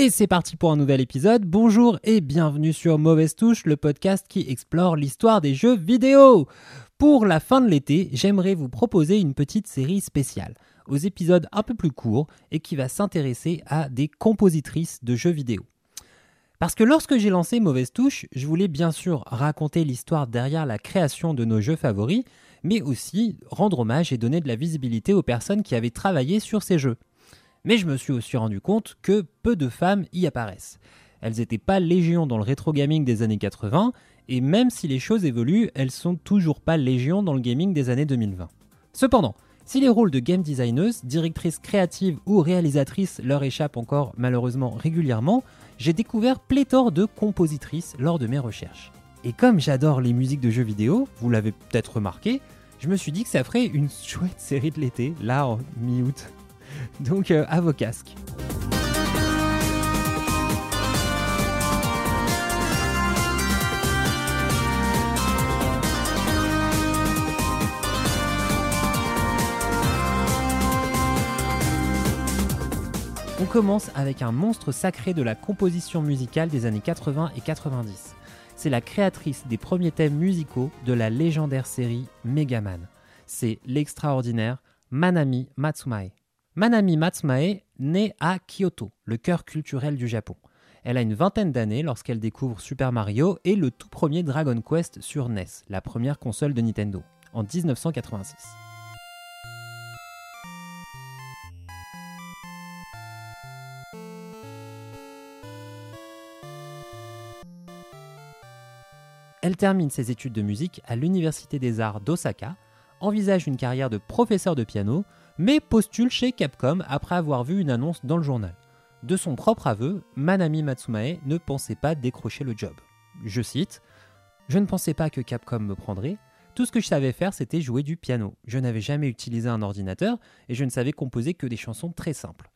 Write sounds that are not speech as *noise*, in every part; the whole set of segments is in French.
Et c'est parti pour un nouvel épisode. Bonjour et bienvenue sur Mauvaise Touche, le podcast qui explore l'histoire des jeux vidéo. Pour la fin de l'été, j'aimerais vous proposer une petite série spéciale, aux épisodes un peu plus courts et qui va s'intéresser à des compositrices de jeux vidéo. Parce que lorsque j'ai lancé Mauvaise Touche, je voulais bien sûr raconter l'histoire derrière la création de nos jeux favoris, mais aussi rendre hommage et donner de la visibilité aux personnes qui avaient travaillé sur ces jeux. Mais je me suis aussi rendu compte que peu de femmes y apparaissent. Elles n'étaient pas légion dans le rétro gaming des années 80, et même si les choses évoluent, elles sont toujours pas légion dans le gaming des années 2020. Cependant, si les rôles de game designeuse, directrice créative ou réalisatrice leur échappent encore malheureusement régulièrement, j'ai découvert pléthore de compositrices lors de mes recherches. Et comme j'adore les musiques de jeux vidéo, vous l'avez peut-être remarqué, je me suis dit que ça ferait une chouette série de l'été, là en mi-août. Donc euh, à vos casques. On commence avec un monstre sacré de la composition musicale des années 80 et 90. C'est la créatrice des premiers thèmes musicaux de la légendaire série Megaman. C'est l'extraordinaire Manami Matsumae. Manami Matsumae naît à Kyoto, le cœur culturel du Japon. Elle a une vingtaine d'années lorsqu'elle découvre Super Mario et le tout premier Dragon Quest sur NES, la première console de Nintendo, en 1986. Elle termine ses études de musique à l'Université des Arts d'Osaka, envisage une carrière de professeur de piano, mais postule chez Capcom après avoir vu une annonce dans le journal. De son propre aveu, Manami Matsumae ne pensait pas décrocher le job. Je cite Je ne pensais pas que Capcom me prendrait. Tout ce que je savais faire, c'était jouer du piano. Je n'avais jamais utilisé un ordinateur et je ne savais composer que des chansons très simples.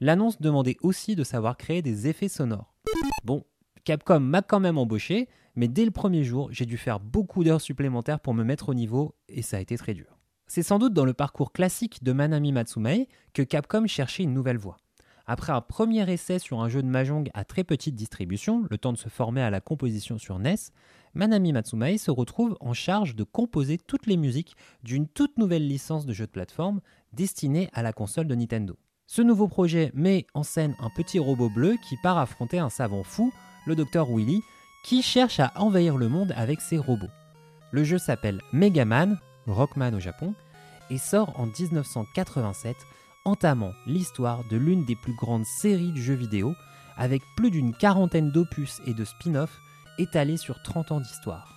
L'annonce demandait aussi de savoir créer des effets sonores. Bon, Capcom m'a quand même embauché, mais dès le premier jour, j'ai dû faire beaucoup d'heures supplémentaires pour me mettre au niveau, et ça a été très dur. C'est sans doute dans le parcours classique de Manami Matsumae que Capcom cherchait une nouvelle voie. Après un premier essai sur un jeu de Mahjong à très petite distribution, le temps de se former à la composition sur NES, Manami Matsumae se retrouve en charge de composer toutes les musiques d'une toute nouvelle licence de jeu de plateforme destinée à la console de Nintendo. Ce nouveau projet met en scène un petit robot bleu qui part affronter un savant fou, le docteur Willy, qui cherche à envahir le monde avec ses robots. Le jeu s'appelle Megaman, Rockman au Japon, et sort en 1987, entamant l'histoire de l'une des plus grandes séries de jeux vidéo, avec plus d'une quarantaine d'opus et de spin-offs étalés sur 30 ans d'histoire.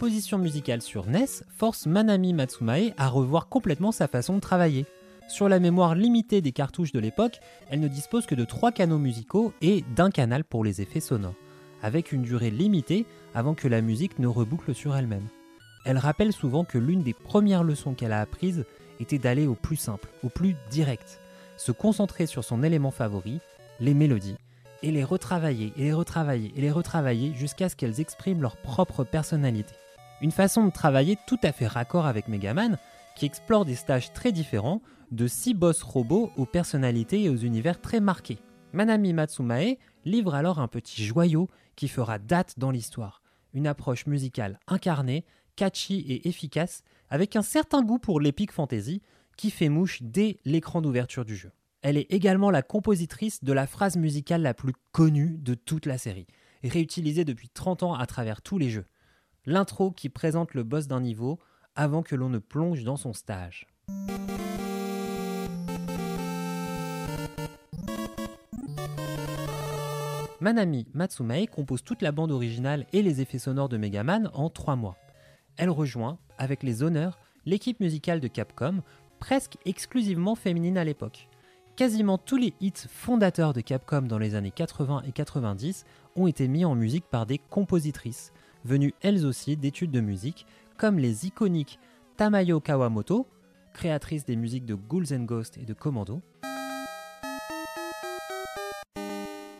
Composition musicale sur NES force Manami Matsumae à revoir complètement sa façon de travailler. Sur la mémoire limitée des cartouches de l'époque, elle ne dispose que de trois canaux musicaux et d'un canal pour les effets sonores, avec une durée limitée avant que la musique ne reboucle sur elle-même. Elle rappelle souvent que l'une des premières leçons qu'elle a apprises était d'aller au plus simple, au plus direct, se concentrer sur son élément favori, les mélodies, et les retravailler, et les retravailler, et les retravailler jusqu'à ce qu'elles expriment leur propre personnalité. Une façon de travailler tout à fait raccord avec Megaman, qui explore des stages très différents, de six boss robots aux personnalités et aux univers très marqués. Manami Matsumae livre alors un petit joyau qui fera date dans l'histoire. Une approche musicale incarnée, catchy et efficace, avec un certain goût pour l'épique fantasy, qui fait mouche dès l'écran d'ouverture du jeu. Elle est également la compositrice de la phrase musicale la plus connue de toute la série, réutilisée depuis 30 ans à travers tous les jeux. L'intro qui présente le boss d'un niveau avant que l'on ne plonge dans son stage. Manami Matsumae compose toute la bande originale et les effets sonores de Megaman en 3 mois. Elle rejoint, avec les honneurs, l'équipe musicale de Capcom, presque exclusivement féminine à l'époque. Quasiment tous les hits fondateurs de Capcom dans les années 80 et 90 ont été mis en musique par des compositrices, venues elles aussi d'études de musique, comme les iconiques Tamayo Kawamoto, créatrice des musiques de Ghouls and Ghosts et de Commando,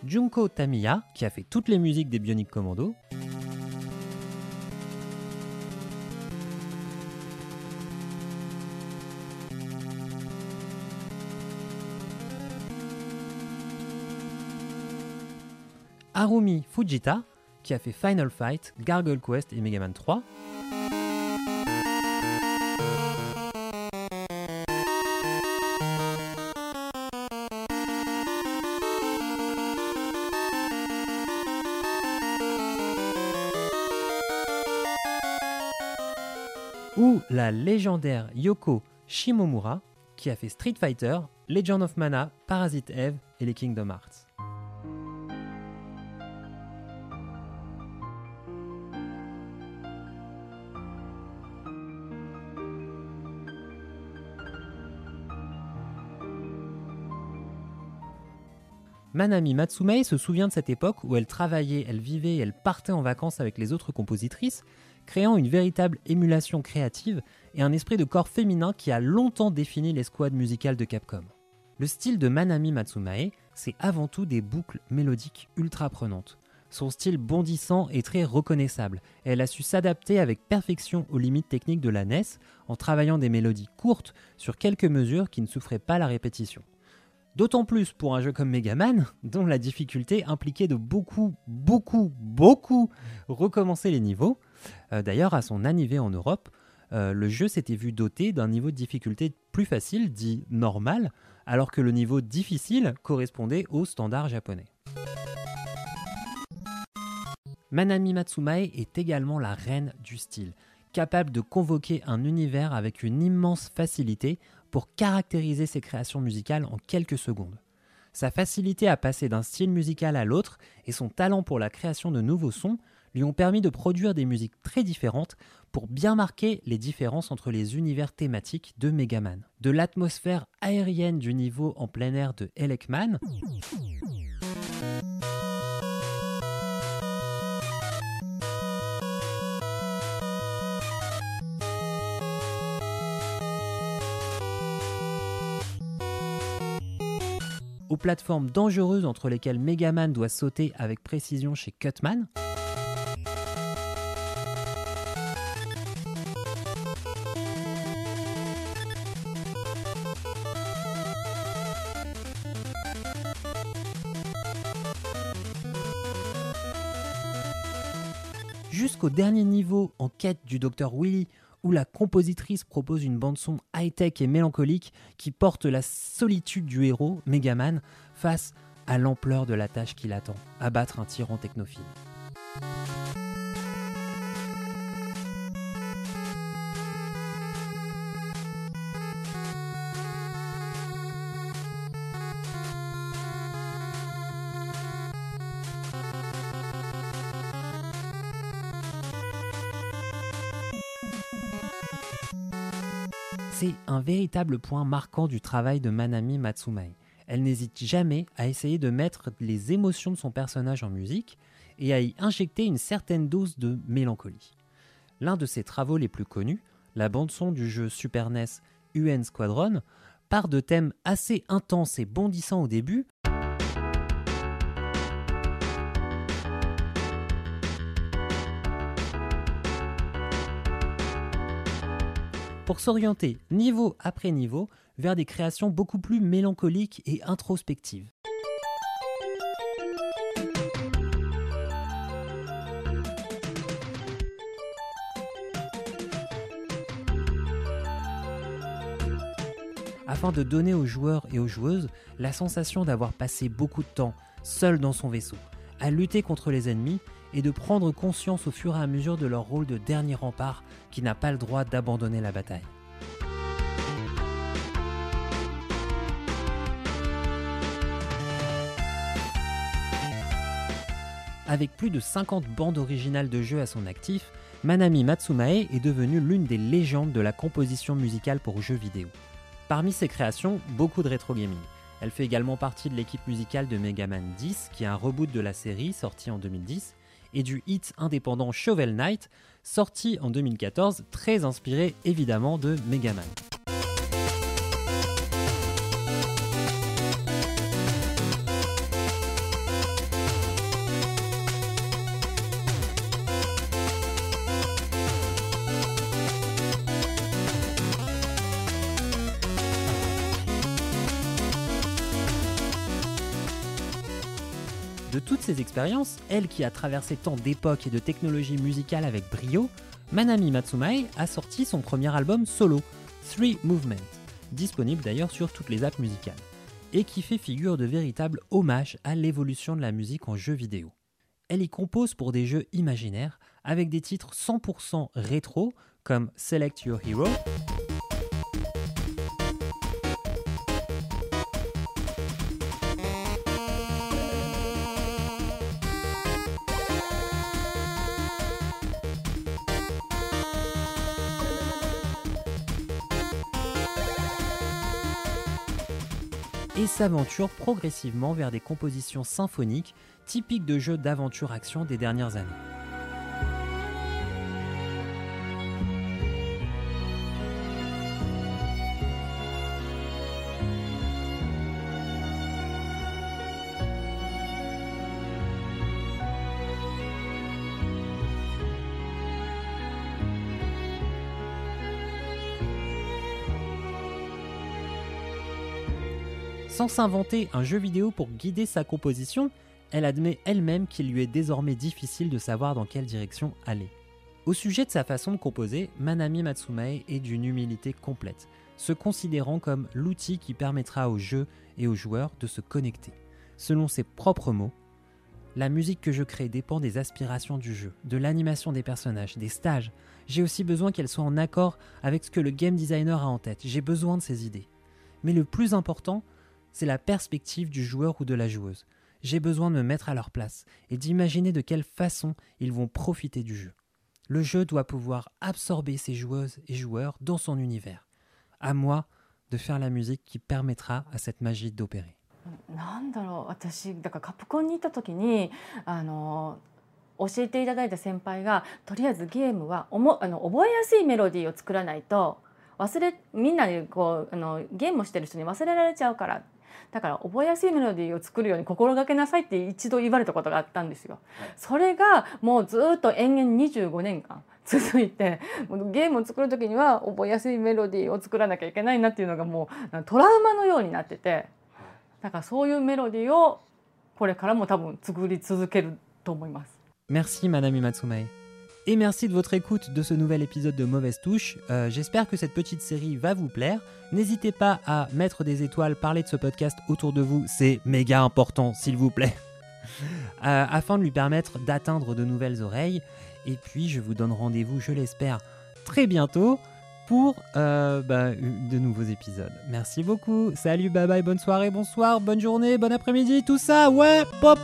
Junko Tamiya, qui a fait toutes les musiques des Bionic Commando, Harumi Fujita, qui a fait Final Fight, Gargoyle Quest et Mega Man 3. Ou la légendaire Yoko Shimomura, qui a fait Street Fighter, Legend of Mana, Parasite Eve et les Kingdom Hearts. Manami Matsumae se souvient de cette époque où elle travaillait, elle vivait, elle partait en vacances avec les autres compositrices, créant une véritable émulation créative et un esprit de corps féminin qui a longtemps défini les squads musicales de Capcom. Le style de Manami Matsumae, c'est avant tout des boucles mélodiques ultra prenantes. Son style bondissant est très reconnaissable elle a su s'adapter avec perfection aux limites techniques de la NES en travaillant des mélodies courtes sur quelques mesures qui ne souffraient pas la répétition. D'autant plus pour un jeu comme Mega Man, dont la difficulté impliquait de beaucoup, beaucoup, beaucoup recommencer les niveaux. Euh, d'ailleurs, à son arrivée en Europe, euh, le jeu s'était vu doté d'un niveau de difficulté plus facile, dit normal, alors que le niveau difficile correspondait au standard japonais. Manami Matsumae est également la reine du style, capable de convoquer un univers avec une immense facilité pour caractériser ses créations musicales en quelques secondes. Sa facilité à passer d'un style musical à l'autre et son talent pour la création de nouveaux sons lui ont permis de produire des musiques très différentes pour bien marquer les différences entre les univers thématiques de Megaman. De l'atmosphère aérienne du niveau en plein air de Elekman, aux plateformes dangereuses entre lesquelles Megaman doit sauter avec précision chez Cutman. Jusqu'au dernier niveau en quête du Dr Willy où la compositrice propose une bande-son high-tech et mélancolique qui porte la solitude du héros, Megaman, face à l'ampleur de la tâche qui l'attend, abattre un tyran technophile. C'est un véritable point marquant du travail de Manami Matsumae. Elle n'hésite jamais à essayer de mettre les émotions de son personnage en musique et à y injecter une certaine dose de mélancolie. L'un de ses travaux les plus connus, la bande-son du jeu Super NES UN Squadron, part de thèmes assez intenses et bondissants au début, pour s'orienter niveau après niveau vers des créations beaucoup plus mélancoliques et introspectives. afin de donner aux joueurs et aux joueuses la sensation d'avoir passé beaucoup de temps seul dans son vaisseau, à lutter contre les ennemis et de prendre conscience au fur et à mesure de leur rôle de dernier rempart qui n'a pas le droit d'abandonner la bataille. Avec plus de 50 bandes originales de jeux à son actif, Manami Matsumae est devenue l'une des légendes de la composition musicale pour jeux vidéo. Parmi ses créations, beaucoup de rétro gaming. Elle fait également partie de l'équipe musicale de Mega Man 10, qui est un reboot de la série sorti en 2010, et du hit indépendant Shovel Knight, sorti en 2014, très inspiré évidemment de Mega Man. De toutes ces expériences, elle qui a traversé tant d'époques et de technologies musicales avec brio, Manami Matsumae a sorti son premier album solo, Three Movement, disponible d'ailleurs sur toutes les apps musicales, et qui fait figure de véritable hommage à l'évolution de la musique en jeu vidéo. Elle y compose pour des jeux imaginaires avec des titres 100% rétro comme Select Your Hero, s'aventure progressivement vers des compositions symphoniques typiques de jeux d'aventure-action des dernières années. Sans s'inventer un jeu vidéo pour guider sa composition, elle admet elle-même qu'il lui est désormais difficile de savoir dans quelle direction aller. Au sujet de sa façon de composer, Manami Matsumae est d'une humilité complète, se considérant comme l'outil qui permettra au jeu et aux joueurs de se connecter. Selon ses propres mots, la musique que je crée dépend des aspirations du jeu, de l'animation des personnages, des stages. J'ai aussi besoin qu'elle soit en accord avec ce que le game designer a en tête. J'ai besoin de ces idées. Mais le plus important, c'est la perspective du joueur ou de la joueuse. J'ai besoin de me mettre à leur place et d'imaginer de quelle façon ils vont profiter du jeu. Le jeu doit pouvoir absorber ses joueuses et joueurs dans son univers. À moi de faire la musique qui permettra à cette magie d'opérer. なんだろう私だからカプコンに行った時にあの教えていただいた先輩がとりあえずゲームはおもあの覚えやすいメロディーを作らないと忘れみんなにこうあのゲームをしてる人に忘れられちゃうから だから覚えやすいメロディーを作るように心がけなさいって一度言われたことがあったんですよ。それがもうずっと延々25年間続いてゲームを作る時には覚えやすいメロディーを作らなきゃいけないなっていうのがもうトラウマのようになっててだからそういうメロディーをこれからも多分作り続けると思います。Merci Manami Matsumae. Et merci de votre écoute de ce nouvel épisode de Mauvaise Touche. Euh, J'espère que cette petite série va vous plaire. N'hésitez pas à mettre des étoiles, parler de ce podcast autour de vous, c'est méga important, s'il vous plaît. *laughs* Euh, afin de lui permettre d'atteindre de nouvelles oreilles. Et puis je vous donne rendez-vous, je l'espère, très bientôt pour euh, bah, de nouveaux épisodes. Merci beaucoup. Salut, bye bye, bonne soirée, bonsoir, bonne journée, bon après-midi, tout ça. Ouais, pop